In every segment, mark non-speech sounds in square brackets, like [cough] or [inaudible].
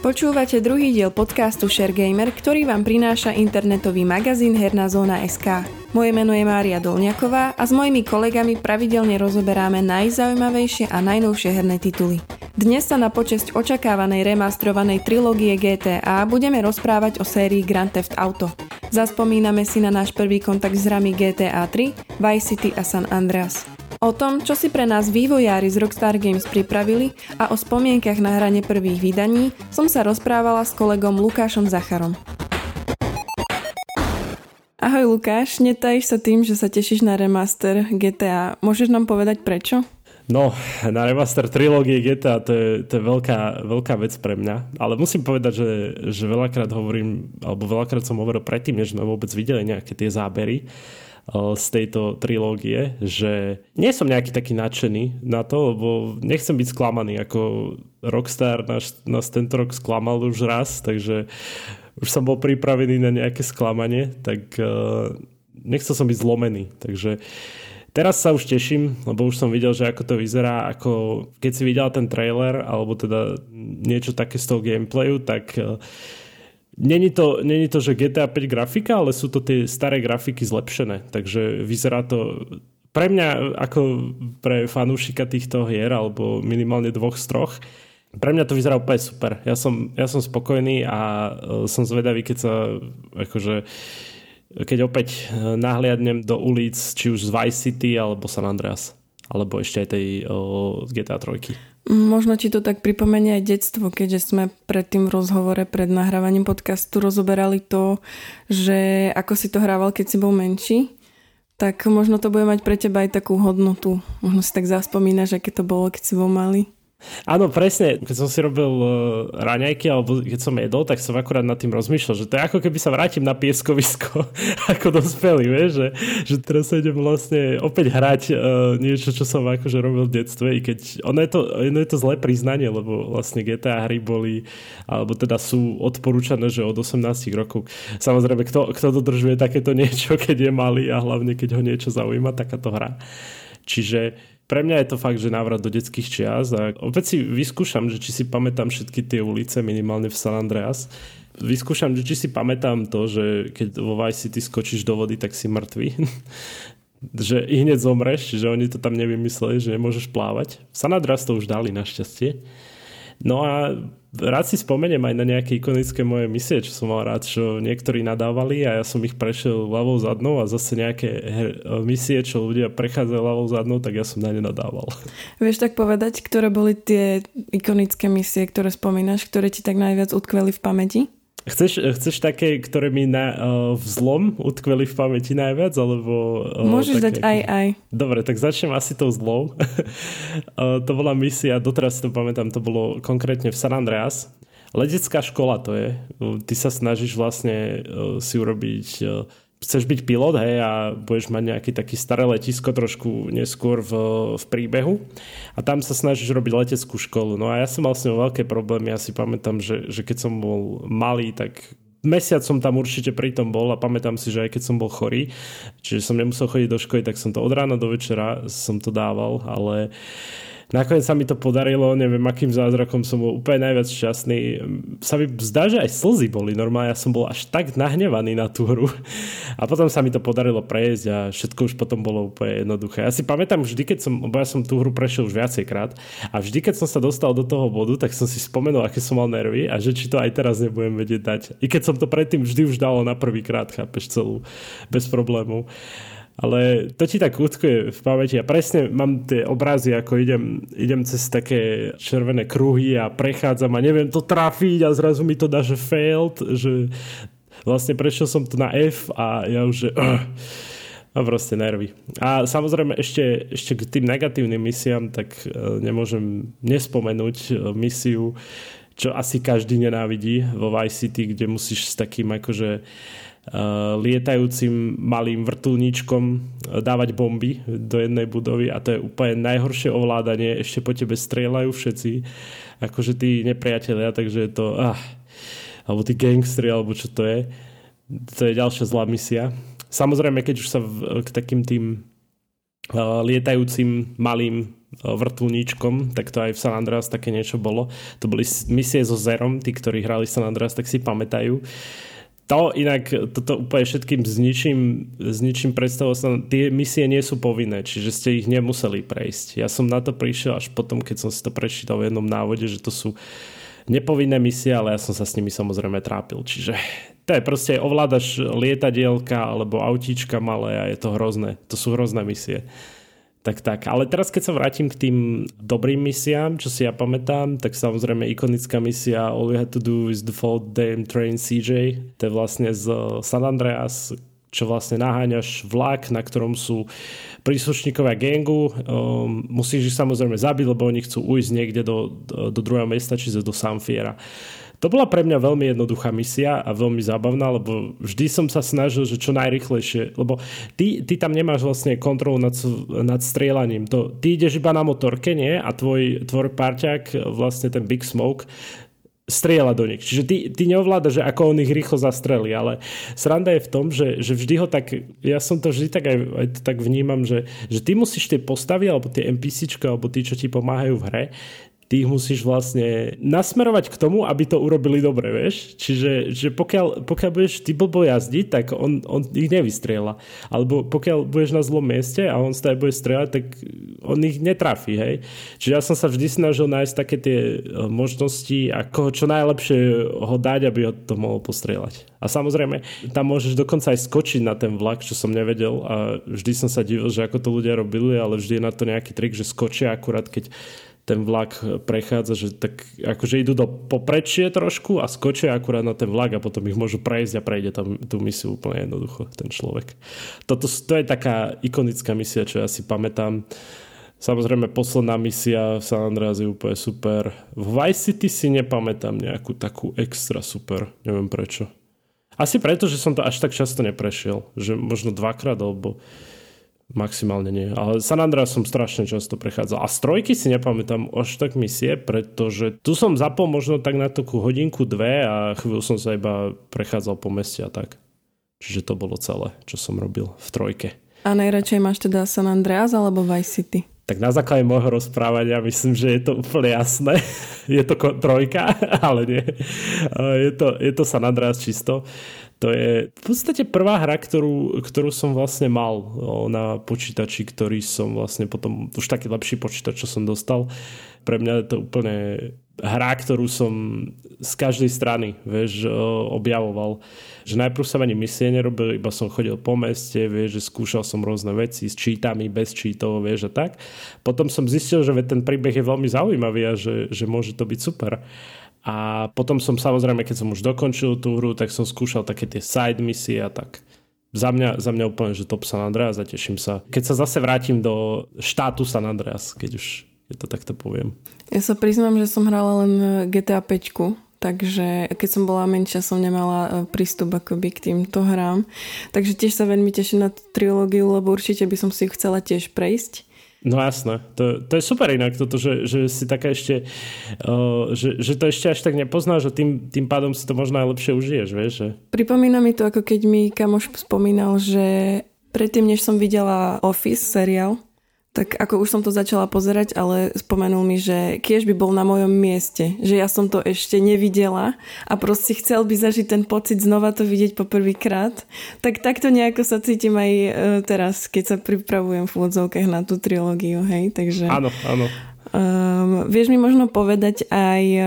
Počúvate druhý diel podcastu ShareGamer, ktorý vám prináša internetový magazín Herná zóna SK. Moje meno je Mária Dolňaková a s mojimi kolegami pravidelne rozoberáme najzaujímavejšie a najnovšie herné tituly. Dnes sa na počesť očakávanej remastrovanej trilógie GTA budeme rozprávať o sérii Grand Theft Auto. Zaspomíname si na náš prvý kontakt s rami GTA 3, Vice City a San Andreas. O tom, čo si pre nás vývojári z Rockstar Games pripravili a o spomienkach na hrane prvých vydaní som sa rozprávala s kolegom Lukášom Zacharom. Ahoj Lukáš, netajíš sa tým, že sa tešíš na remaster GTA. Môžeš nám povedať prečo? No, na remaster trilógie GTA to je, to je veľká, veľká vec pre mňa, ale musím povedať, že, že veľakrát hovorím, alebo veľakrát som hovoril predtým, než sme vôbec videli nejaké tie zábery, z tejto trilógie, že nie som nejaký taký nadšený na to, lebo nechcem byť sklamaný, ako Rockstar nás, nás tento rok sklamal už raz, takže už som bol pripravený na nejaké sklamanie, tak uh, nechcel som byť zlomený, takže Teraz sa už teším, lebo už som videl, že ako to vyzerá, ako keď si videl ten trailer, alebo teda niečo také z toho gameplayu, tak uh, Není to, není to, že GTA 5 grafika, ale sú to tie staré grafiky zlepšené, takže vyzerá to pre mňa ako pre fanúšika týchto hier, alebo minimálne dvoch z troch, pre mňa to vyzerá úplne super. Ja som, ja som spokojný a e, som zvedavý, keď sa akože keď opäť e, nahliadnem do ulic, či už z Vice City alebo San Andreas. Alebo ešte aj tej o, GTA 3. Možno ti to tak pripomenie aj detstvo, keďže sme pred tým rozhovore, pred nahrávaním podcastu rozoberali to, že ako si to hrával, keď si bol menší, tak možno to bude mať pre teba aj takú hodnotu. Možno si tak zaspomínaš, aké to bolo, keď si bol malý. Áno, presne. Keď som si robil uh, raňajky alebo keď som jedol, tak som akurát nad tým rozmýšľal, že to je ako keby sa vrátim na pieskovisko [laughs] ako dospelý, vieš, že, že teraz sa idem vlastne opäť hrať uh, niečo, čo som akože robil v detstve, i keď ono je, to, ono je to zlé priznanie, lebo vlastne GTA hry boli, alebo teda sú odporúčané, že od 18 rokov. Samozrejme, kto, kto dodržuje takéto [laughs] niečo, keď je malý a hlavne keď ho niečo zaujíma, takáto hra. Čiže pre mňa je to fakt, že návrat do detských čias a opäť si vyskúšam, že či si pamätám všetky tie ulice minimálne v San Andreas. Vyskúšam, že či si pamätám to, že keď vo Vice City skočíš do vody, tak si mŕtvy. [laughs] že i hneď zomreš, že oni to tam nevymysleli, že nemôžeš plávať. V San Andreas to už dali našťastie. No a rád si spomeniem aj na nejaké ikonické moje misie, čo som mal rád, čo niektorí nadávali a ja som ich prešiel ľavou zadnou a zase nejaké her, misie, čo ľudia prechádzajú ľavou zadnou, tak ja som na ne nadával. Vieš tak povedať, ktoré boli tie ikonické misie, ktoré spomínaš, ktoré ti tak najviac utkveli v pamäti? Chceš, chceš také, ktoré mi na uh, vzlom utkveli v pamäti najviac, alebo... Uh, Môžeš dať aj aj. Dobre, tak začnem asi tou zlou. [laughs] uh, to bola misia, doteraz si to pamätám, to bolo konkrétne v San Andreas. Letecká škola to je. Ty sa snažíš vlastne uh, si urobiť uh, chceš byť pilot hej, a budeš mať nejaký taký staré letisko trošku neskôr v, v príbehu a tam sa snažíš robiť leteckú školu. No a ja som mal s ňou veľké problémy. Ja si pamätám, že, že keď som bol malý, tak mesiac som tam určite pritom bol a pamätám si, že aj keď som bol chorý, čiže som nemusel chodiť do školy, tak som to od rána do večera som to dával, ale uh, Nakoniec sa mi to podarilo, neviem akým zázrakom som bol úplne najviac šťastný. Sa mi zdá, že aj slzy boli normálne, ja som bol až tak nahnevaný na tú hru. A potom sa mi to podarilo prejsť a všetko už potom bolo úplne jednoduché. Ja si pamätám vždy, keď som, lebo ja som tú hru prešiel už viacejkrát a vždy, keď som sa dostal do toho bodu, tak som si spomenul, aké som mal nervy a že či to aj teraz nebudem vedieť dať. I keď som to predtým vždy už dalo na prvý krát, chápeš celú, bez problémov ale to ti tak utkuje v pamäti a presne mám tie obrazy, ako idem, idem cez také červené kruhy a prechádzam a neviem to trafiť a zrazu mi to dá, že failed, že vlastne prešiel som to na F a ja už, že uh, a proste nervy. A samozrejme ešte, ešte k tým negatívnym misiám, tak uh, nemôžem nespomenúť uh, misiu, čo asi každý nenávidí vo Vice City, kde musíš s takým akože Eh, lietajúcim malým vrtulníčkom eh, dávať bomby do jednej budovy a to je úplne najhoršie ovládanie, ešte po tebe strieľajú všetci, akože tí nepriatelia, takže je to, ah, alebo tí gangstri, alebo čo to je, to je ďalšia zlá misia. Samozrejme, keď už sa v, k takým tým uh, lietajúcim malým vrtulníčkom, tak to aj v San Andreas také niečo bolo. To boli misie so Zerom, tí, ktorí hrali San Andreas, tak si pamätajú. To inak, toto úplne všetkým s ničím, s ničím predstavou sa, tie misie nie sú povinné, čiže ste ich nemuseli prejsť. Ja som na to prišiel až potom, keď som si to prečítal v jednom návode, že to sú nepovinné misie, ale ja som sa s nimi samozrejme trápil. Čiže to je proste, ovládaš lietadielka alebo autíčka malé a je to hrozné. To sú hrozné misie. Tak tak, ale teraz keď sa vrátim k tým dobrým misiám, čo si ja pamätám, tak samozrejme ikonická misia All you had to do is the fall damn train CJ, to je vlastne z San Andreas, čo vlastne naháňaš vlak, na ktorom sú príslušníkovia gangu. Um, musíš ich samozrejme zabiť, lebo oni chcú ujsť niekde do, do, do druhého mesta, čiže do Sanfiera. To bola pre mňa veľmi jednoduchá misia a veľmi zábavná, lebo vždy som sa snažil, že čo najrychlejšie, lebo ty, ty tam nemáš vlastne kontrolu nad, nad strieľaním. To, ty ideš iba na motorke, nie? A tvoj, tvoj parťák, vlastne ten Big Smoke, strieľa do nich. Čiže ty, ty neovládaš, že ako on ich rýchlo zastrelí, ale sranda je v tom, že, že vždy ho tak, ja som to vždy tak aj, aj tak vnímam, že, že ty musíš tie postavy, alebo tie NPCčka, alebo tí, čo ti pomáhajú v hre, ty ich musíš vlastne nasmerovať k tomu, aby to urobili dobre, vieš? Čiže že pokiaľ, pokiaľ budeš ty blbo jazdiť, tak on, on ich nevystriela. Alebo pokiaľ budeš na zlom mieste a on sa bude strieľať, tak on ich netrafí, hej? Čiže ja som sa vždy snažil nájsť také tie e, možnosti, ako čo najlepšie ho dať, aby ho to mohol postrieľať. A samozrejme, tam môžeš dokonca aj skočiť na ten vlak, čo som nevedel a vždy som sa divil, že ako to ľudia robili, ale vždy je na to nejaký trik, že skočia akurát, keď ten vlak prechádza, že tak akože idú do poprečie trošku a skočia akurát na ten vlak a potom ich môžu prejsť a prejde tam tú misiu úplne jednoducho, ten človek. Toto, to je taká ikonická misia, čo ja si pamätám. Samozrejme, posledná misia v San Andreas je úplne super. V Vice City si nepamätám nejakú takú extra super. Neviem prečo. Asi preto, že som to až tak často neprešiel. Že možno dvakrát, alebo Maximálne nie. Ale San Andreas som strašne často prechádzal. A strojky si nepamätám až tak misie, pretože tu som zapol možno tak na takú hodinku, dve a chvíľu som sa iba prechádzal po meste a tak. Čiže to bolo celé, čo som robil v trojke. A najradšej máš teda San Andreas alebo Vice City? Tak na základe môjho rozprávania myslím, že je to úplne jasné. [laughs] je to trojka, [laughs] ale nie. Je to, je to San Andreas čisto. To je v podstate prvá hra, ktorú, ktorú som vlastne mal na počítači, ktorý som vlastne potom, už taký lepší počítač, čo som dostal. Pre mňa je to úplne hra, ktorú som z každej strany, vieš, objavoval. Že najprv som ani misie nerobil, iba som chodil po meste, vieš, že skúšal som rôzne veci s čítami, bez čítov, vieš, a tak. Potom som zistil, že ten príbeh je veľmi zaujímavý a že, že môže to byť super. A potom som samozrejme, keď som už dokončil tú hru, tak som skúšal také tie side misie a tak. Za mňa, za mňa úplne, že top San Andreas a teším sa. Keď sa zase vrátim do štátu San Andreas, keď už je to takto poviem. Ja sa priznám, že som hrala len GTA 5, takže keď som bola menšia, som nemala e, prístup akoby k týmto hrám. Takže tiež sa veľmi teším na trilógiu, lebo určite by som si ju chcela tiež prejsť. No jasné, to, to je super inak toto, že, že si taká ešte, uh, že, že to ešte až tak nepoznáš a tým, tým pádom si to možno aj lepšie užiješ, vieš. Že... Pripomína mi to, ako keď mi kamoš spomínal, že predtým, než som videla Office seriál, tak ako už som to začala pozerať, ale spomenul mi, že kiež by bol na mojom mieste, že ja som to ešte nevidela a proste chcel by zažiť ten pocit znova to vidieť po prvýkrát. Tak takto nejako sa cítim aj e, teraz, keď sa pripravujem v úvodzovkách na tú trilógiu, hej, takže... Áno, áno. Um, vieš mi možno povedať aj, e,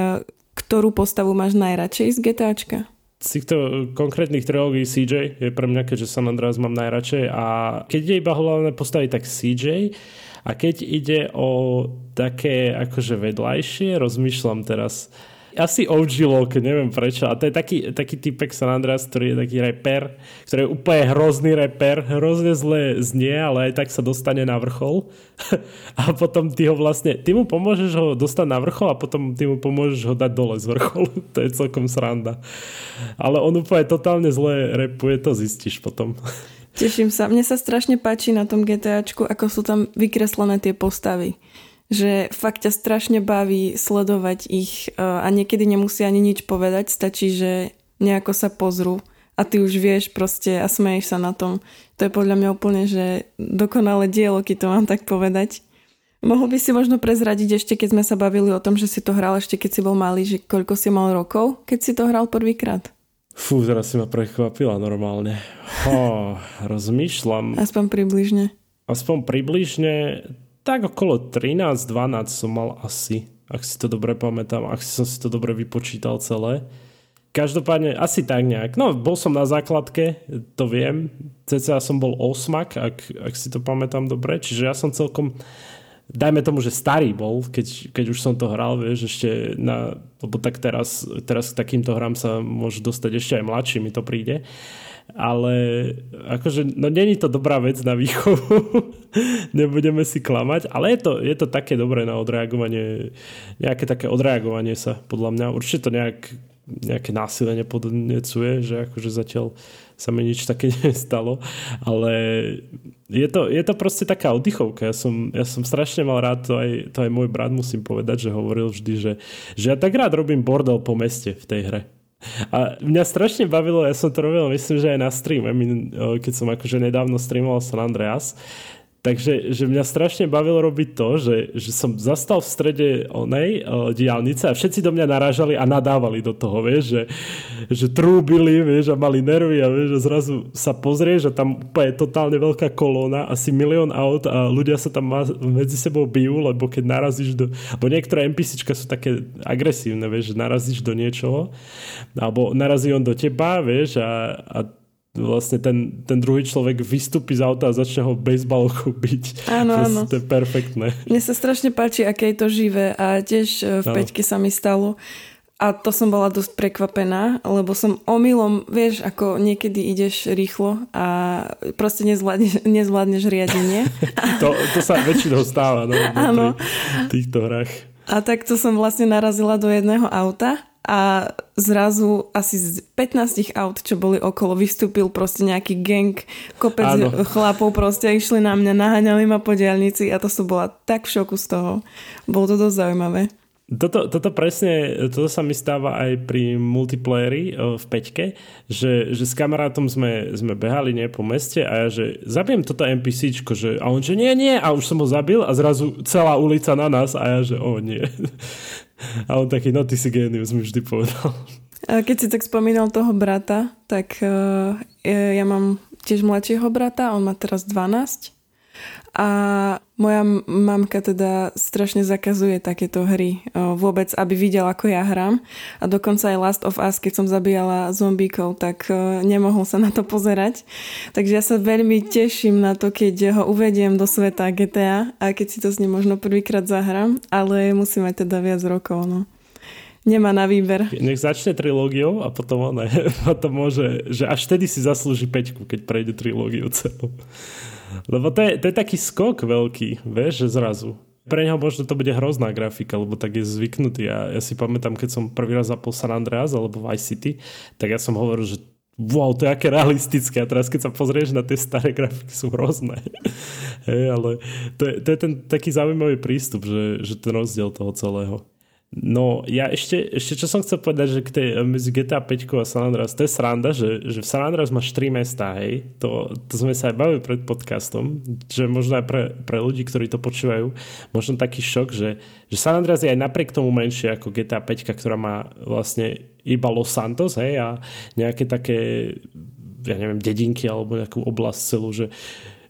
ktorú postavu máš najradšej z GTAčka? Z týchto konkrétnych trilógií CJ je pre mňa, keďže San Andreas mám najradšej. A keď ide iba hlavné postavy, tak CJ a keď ide o také akože vedľajšie, rozmýšľam teraz, asi OG Lok, neviem prečo. A to je taký, taký typek San Andreas, ktorý je taký reper, ktorý je úplne hrozný reper, hrozne zle znie, ale aj tak sa dostane na vrchol. [laughs] a potom ty ho vlastne, ty mu pomôžeš ho dostať na vrchol a potom ty mu pomôžeš ho dať dole z vrcholu. [laughs] to je celkom sranda. Ale on úplne totálne zle repuje, to zistíš potom. Teším sa. Mne sa strašne páči na tom GTAčku, ako sú tam vykreslené tie postavy že fakt ťa strašne baví sledovať ich e, a niekedy nemusí ani nič povedať, stačí, že nejako sa pozrú a ty už vieš proste a smeješ sa na tom. To je podľa mňa úplne, že dokonalé dielo, keď to mám tak povedať. Mohol by si možno prezradiť ešte, keď sme sa bavili o tom, že si to hral ešte keď si bol malý, že koľko si mal rokov, keď si to hral prvýkrát? Fú, teraz si ma prekvapila normálne. Ho, [laughs] rozmýšľam. Aspoň približne. Aspoň približne, tak okolo 13-12 som mal asi, ak si to dobre pamätám, ak som si to dobre vypočítal celé. Každopádne asi tak nejak. No, bol som na základke, to viem. CCA som bol osmak, ak, ak si to pamätám dobre. Čiže ja som celkom, dajme tomu, že starý bol, keď, keď už som to hral, vieš, ešte na, lebo tak teraz, teraz k takýmto hrám sa môže dostať ešte aj mladší, mi to príde. Ale akože, no není to dobrá vec na výchovu, [laughs] nebudeme si klamať, ale je to, je to také dobré na odreagovanie, nejaké také odreagovanie sa, podľa mňa. Určite to nejak nejaké násilie nepodnecuje, že akože zatiaľ sa mi nič také [laughs] nestalo, ale je to, je to proste taká oddychovka. Ja som, ja som strašne mal rád, to aj, to aj môj brat musím povedať, že hovoril vždy, že, že ja tak rád robím bordel po meste v tej hre. A mňa strašne bavilo, ja som to robil, myslím, že aj na streame, keď som akože nedávno streamoval San Andreas, Takže že mňa strašne bavilo robiť to, že, že som zastal v strede onej uh, diálnice a všetci do mňa narážali a nadávali do toho, vieš, že, že trúbili, vieš, a mali nervy a vieš, že zrazu sa pozrieš a tam úplne totálne veľká kolóna, asi milión aut a ľudia sa tam medzi sebou bijú, lebo keď narazíš do... Bo niektoré NPCčka sú také agresívne, vieš, že narazíš do niečoho alebo narazí on do teba, vieš, a, a vlastne ten, ten druhý človek vystúpi z auta a začne ho bejsbalkou byť. Áno, áno. To je perfektné. Mne sa strašne páči, aké je to živé a tiež e, v no. peťke sa mi stalo. A to som bola dosť prekvapená, lebo som omylom, vieš, ako niekedy ideš rýchlo a proste nezvládneš, nezvládneš riadenie. [laughs] to, to sa väčšinou stáva no, Áno. pri týchto hrách. A takto som vlastne narazila do jedného auta a zrazu asi z 15 aut, čo boli okolo, vystúpil proste nejaký gang, kopec Áno. chlapov proste išli na mňa, naháňali ma po diálnici a to som bola tak v šoku z toho. Bolo to dosť zaujímavé. Toto, toto presne, toto sa mi stáva aj pri multiplayeri e, v peťke, že, že s kamarátom sme, sme behali nie po meste a ja, že zabijem toto NPCčko, že, a on, že nie, nie, a už som ho zabil a zrazu celá ulica na nás a ja, že o nie. A on taký, no ty si génius, mi vždy povedal. Keď si tak spomínal toho brata, tak uh, ja mám tiež mladšieho brata, on má teraz 12 a moja mamka teda strašne zakazuje takéto hry vôbec, aby videl, ako ja hrám. A dokonca aj Last of Us, keď som zabíjala zombíkov, tak nemohol sa na to pozerať. Takže ja sa veľmi teším na to, keď ho uvediem do sveta GTA a keď si to s ním možno prvýkrát zahrám, ale musí mať teda viac rokov. No nemá na výber. Nech začne trilógiou a potom on [laughs] potom môže, že až vtedy si zaslúži peťku, keď prejde trilógiu celú. Lebo to je, to je taký skok veľký, vieš, že zrazu. Pre neho možno to bude hrozná grafika, lebo tak je zvyknutý. A ja si pamätám, keď som prvý raz zapol San Andreas alebo Vice City, tak ja som hovoril, že wow, to je aké realistické. A teraz keď sa pozrieš na tie staré grafiky, sú hrozné. [laughs] hey, ale to je, to je ten taký zaujímavý prístup, že, že ten rozdiel toho celého. No ja ešte, ešte čo som chcel povedať, že k tej, medzi GTA 5 a San Andreas, to je sranda, že, že v San Andreas máš 3 mesta, hej, to, to sme sa aj bavili pred podcastom, že možno aj pre, pre ľudí, ktorí to počúvajú, možno taký šok, že, že San Andreas je aj napriek tomu menšie ako GTA 5, ktorá má vlastne iba Los Santos, hej, a nejaké také, ja neviem, dedinky alebo nejakú oblasť celú, že,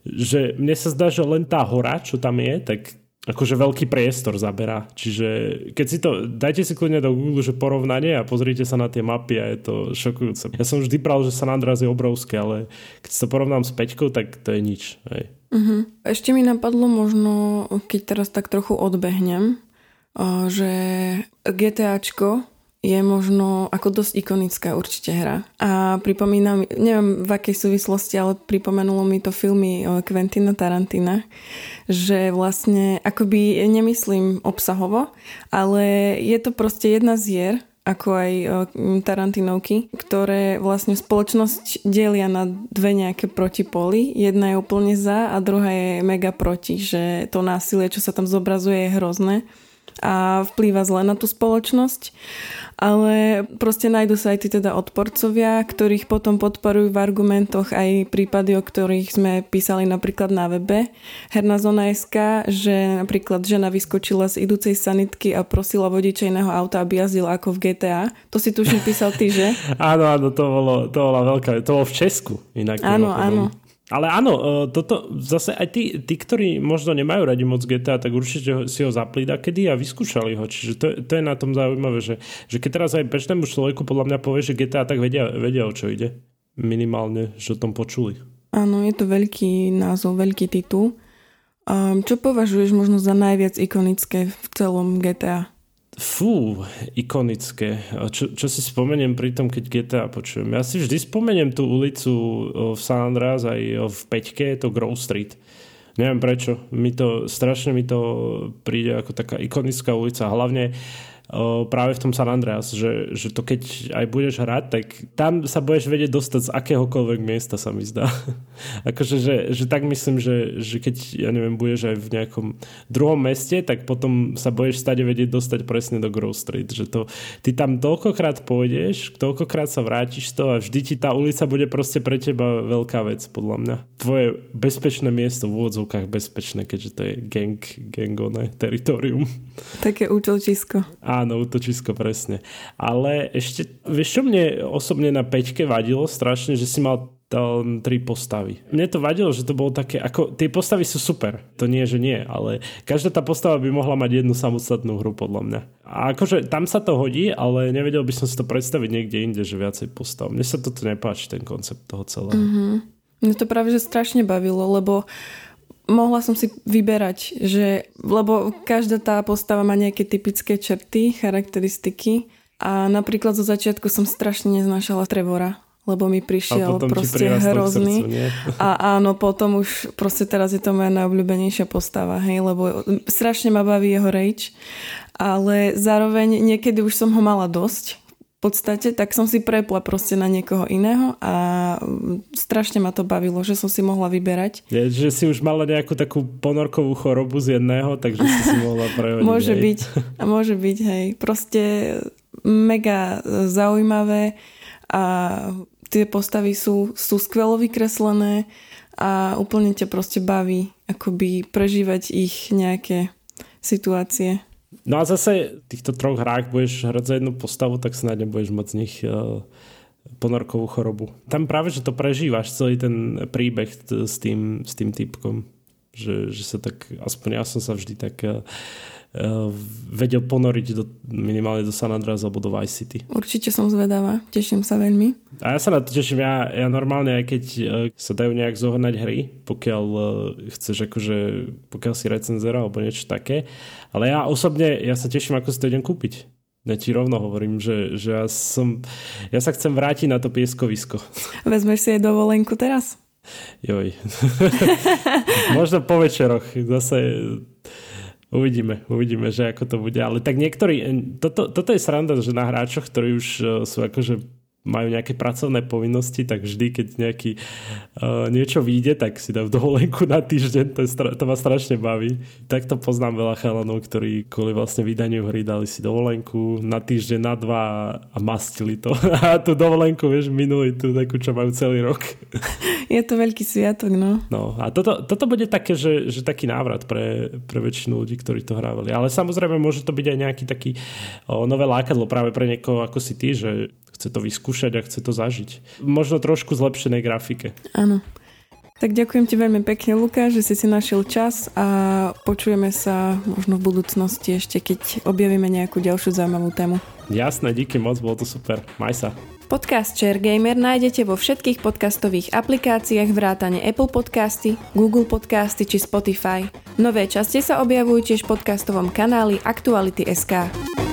že mne sa zdá, že len tá hora, čo tam je, tak akože veľký priestor zaberá. Čiže keď si to, dajte si kľudne do Google, že porovnanie a pozrite sa na tie mapy a je to šokujúce. Ja som vždy bral, že San Andreas je obrovské, ale keď si to porovnám s Peťkou, tak to je nič. Hej. Uh-huh. Ešte mi napadlo možno, keď teraz tak trochu odbehnem, že GTAčko je možno ako dosť ikonická určite hra. A pripomínam, neviem v akej súvislosti, ale pripomenulo mi to filmy Quentina Tarantina, že vlastne akoby nemyslím obsahovo, ale je to proste jedna z hier, ako aj Tarantinovky, ktoré vlastne spoločnosť delia na dve nejaké protipóly. Jedna je úplne za a druhá je mega proti, že to násilie, čo sa tam zobrazuje, je hrozné a vplýva zle na tú spoločnosť. Ale proste nájdu sa aj tí teda odporcovia, ktorých potom podporujú v argumentoch aj prípady, o ktorých sme písali napríklad na webe Herná zona SK, že napríklad žena vyskočila z idúcej sanitky a prosila vodiča iného auta, aby jazdil ako v GTA. To si tuším písal ty, že? [laughs] áno, áno, to bolo, to bola veľká, to bolo v Česku inak. Áno, áno. Ale áno, e, toto zase aj tí, tí, ktorí možno nemajú radi moc GTA, tak určite si ho zapli kedy a vyskúšali ho. Čiže to, to je na tom zaujímavé, že, že keď teraz aj bežnému človeku podľa mňa povie, že GTA, tak vedia, vedia o čo ide. Minimálne, že o tom počuli. Áno, je to veľký názov, veľký titul. Um, čo považuješ možno za najviac ikonické v celom GTA? Fú, ikonické. Čo, čo si spomeniem pri tom, keď GTA počujem? Ja si vždy spomeniem tú ulicu v San Andreas aj v Peťke, to Grove Street. Neviem prečo, mi to, strašne mi to príde ako taká ikonická ulica. Hlavne uh, práve v tom San Andreas, že, že to keď aj budeš hrať, tak tam sa budeš vedieť dostať z akéhokoľvek miesta sa mi zdá. [laughs] akože, že, že tak myslím, že, že keď, ja neviem, budeš aj v nejakom druhom meste, tak potom sa budeš stade vedieť dostať presne do Grove Street, že to, ty tam toľkokrát pôjdeš, toľkokrát sa vrátiš to a vždy ti tá ulica bude proste pre teba veľká vec, podľa mňa. Tvoje bezpečné miesto v úvodzovkách bezpečné, keďže to je gang, gangone teritorium. Také útočisko. Áno, útočisko, presne. Ale ešte, vieš čo mne osobne na peťke vadilo strašne, že si mal tri postavy. Mne to vadilo, že to bolo také, ako tie postavy sú super, to nie, že nie, ale každá tá postava by mohla mať jednu samostatnú hru podľa mňa. A akože tam sa to hodí, ale nevedel by som si to predstaviť niekde inde, že viacej postav. Mne sa toto nepáči, ten koncept toho celého. Mm-hmm. Mne to práve, že strašne bavilo, lebo mohla som si vyberať, že, lebo každá tá postava má nejaké typické črty, charakteristiky. A napríklad zo začiatku som strašne neznášala Trevora, lebo mi prišiel proste hrozný. Srdcu, a áno, potom už proste teraz je to moja najobľúbenejšia postava, hej, lebo strašne ma baví jeho rage, ale zároveň niekedy už som ho mala dosť, podstate, tak som si prepla proste na niekoho iného a strašne ma to bavilo, že som si mohla vyberať. Je, že si už mala nejakú takú ponorkovú chorobu z jedného, takže si si mohla prehodiť. [laughs] môže hej. byť, a môže byť, hej. Proste mega zaujímavé a tie postavy sú, sú skvelo vykreslené a úplne ťa proste baví akoby prežívať ich nejaké situácie. No a zase v týchto troch hrách budeš hrať za jednu postavu, tak snáď budeš mať z nich uh, ponorkovú chorobu. Tam práve, že to prežívaš celý ten príbeh s tým, s tým typkom. Že, že sa tak, aspoň ja som sa vždy tak Eh, vedel ponoriť do, minimálne do San Andreas alebo do Vice City. Určite som zvedavá, teším sa veľmi. A ja sa na to teším, ja, ja normálne aj keď uh, sa dajú nejak zohnať hry, pokiaľ uh, chceš akože, pokiaľ si recenzera alebo niečo také, ale ja osobne, ja sa teším, ako si to idem kúpiť. Ja ti rovno hovorím, že, že ja som, ja sa chcem vrátiť na to pieskovisko. [laughs] Vezmeš si aj dovolenku teraz? Joj. [laughs] Možno po večeroch. Zase Uvidíme, uvidíme, že ako to bude. Ale tak niektorí, toto, toto je sranda, že na hráčoch, ktorí už e, sú akože majú nejaké pracovné povinnosti, tak vždy, keď nejaký uh, niečo vyjde, tak si dajú dovolenku na týždeň, to, je, to ma strašne baví. Takto poznám veľa chalanov, ktorí kvôli vlastne vydaniu hry dali si dovolenku na týždeň, na dva a mastili to. [laughs] A tú dovolenku, vieš, minuli tú takú, čo majú celý rok. Je to veľký sviatok, no. No a toto, toto bude také, že, že taký návrat pre, pre väčšinu ľudí, ktorí to hrávali. Ale samozrejme môže to byť aj nejaký taký o, nové lákadlo práve pre niekoho ako si ty, že chce to vyskúšať a chce to zažiť. Možno trošku zlepšenej grafike. Áno. Tak ďakujem ti veľmi pekne, Lukáš, že si si našiel čas a počujeme sa možno v budúcnosti ešte, keď objavíme nejakú ďalšiu zaujímavú tému. Jasné, díky moc, bolo to super. Maj sa. Podcast Share Gamer nájdete vo všetkých podcastových aplikáciách vrátane Apple Podcasty, Google Podcasty či Spotify. Nové časti sa objavujú tiež v podcastovom kanáli Aktuality.sk.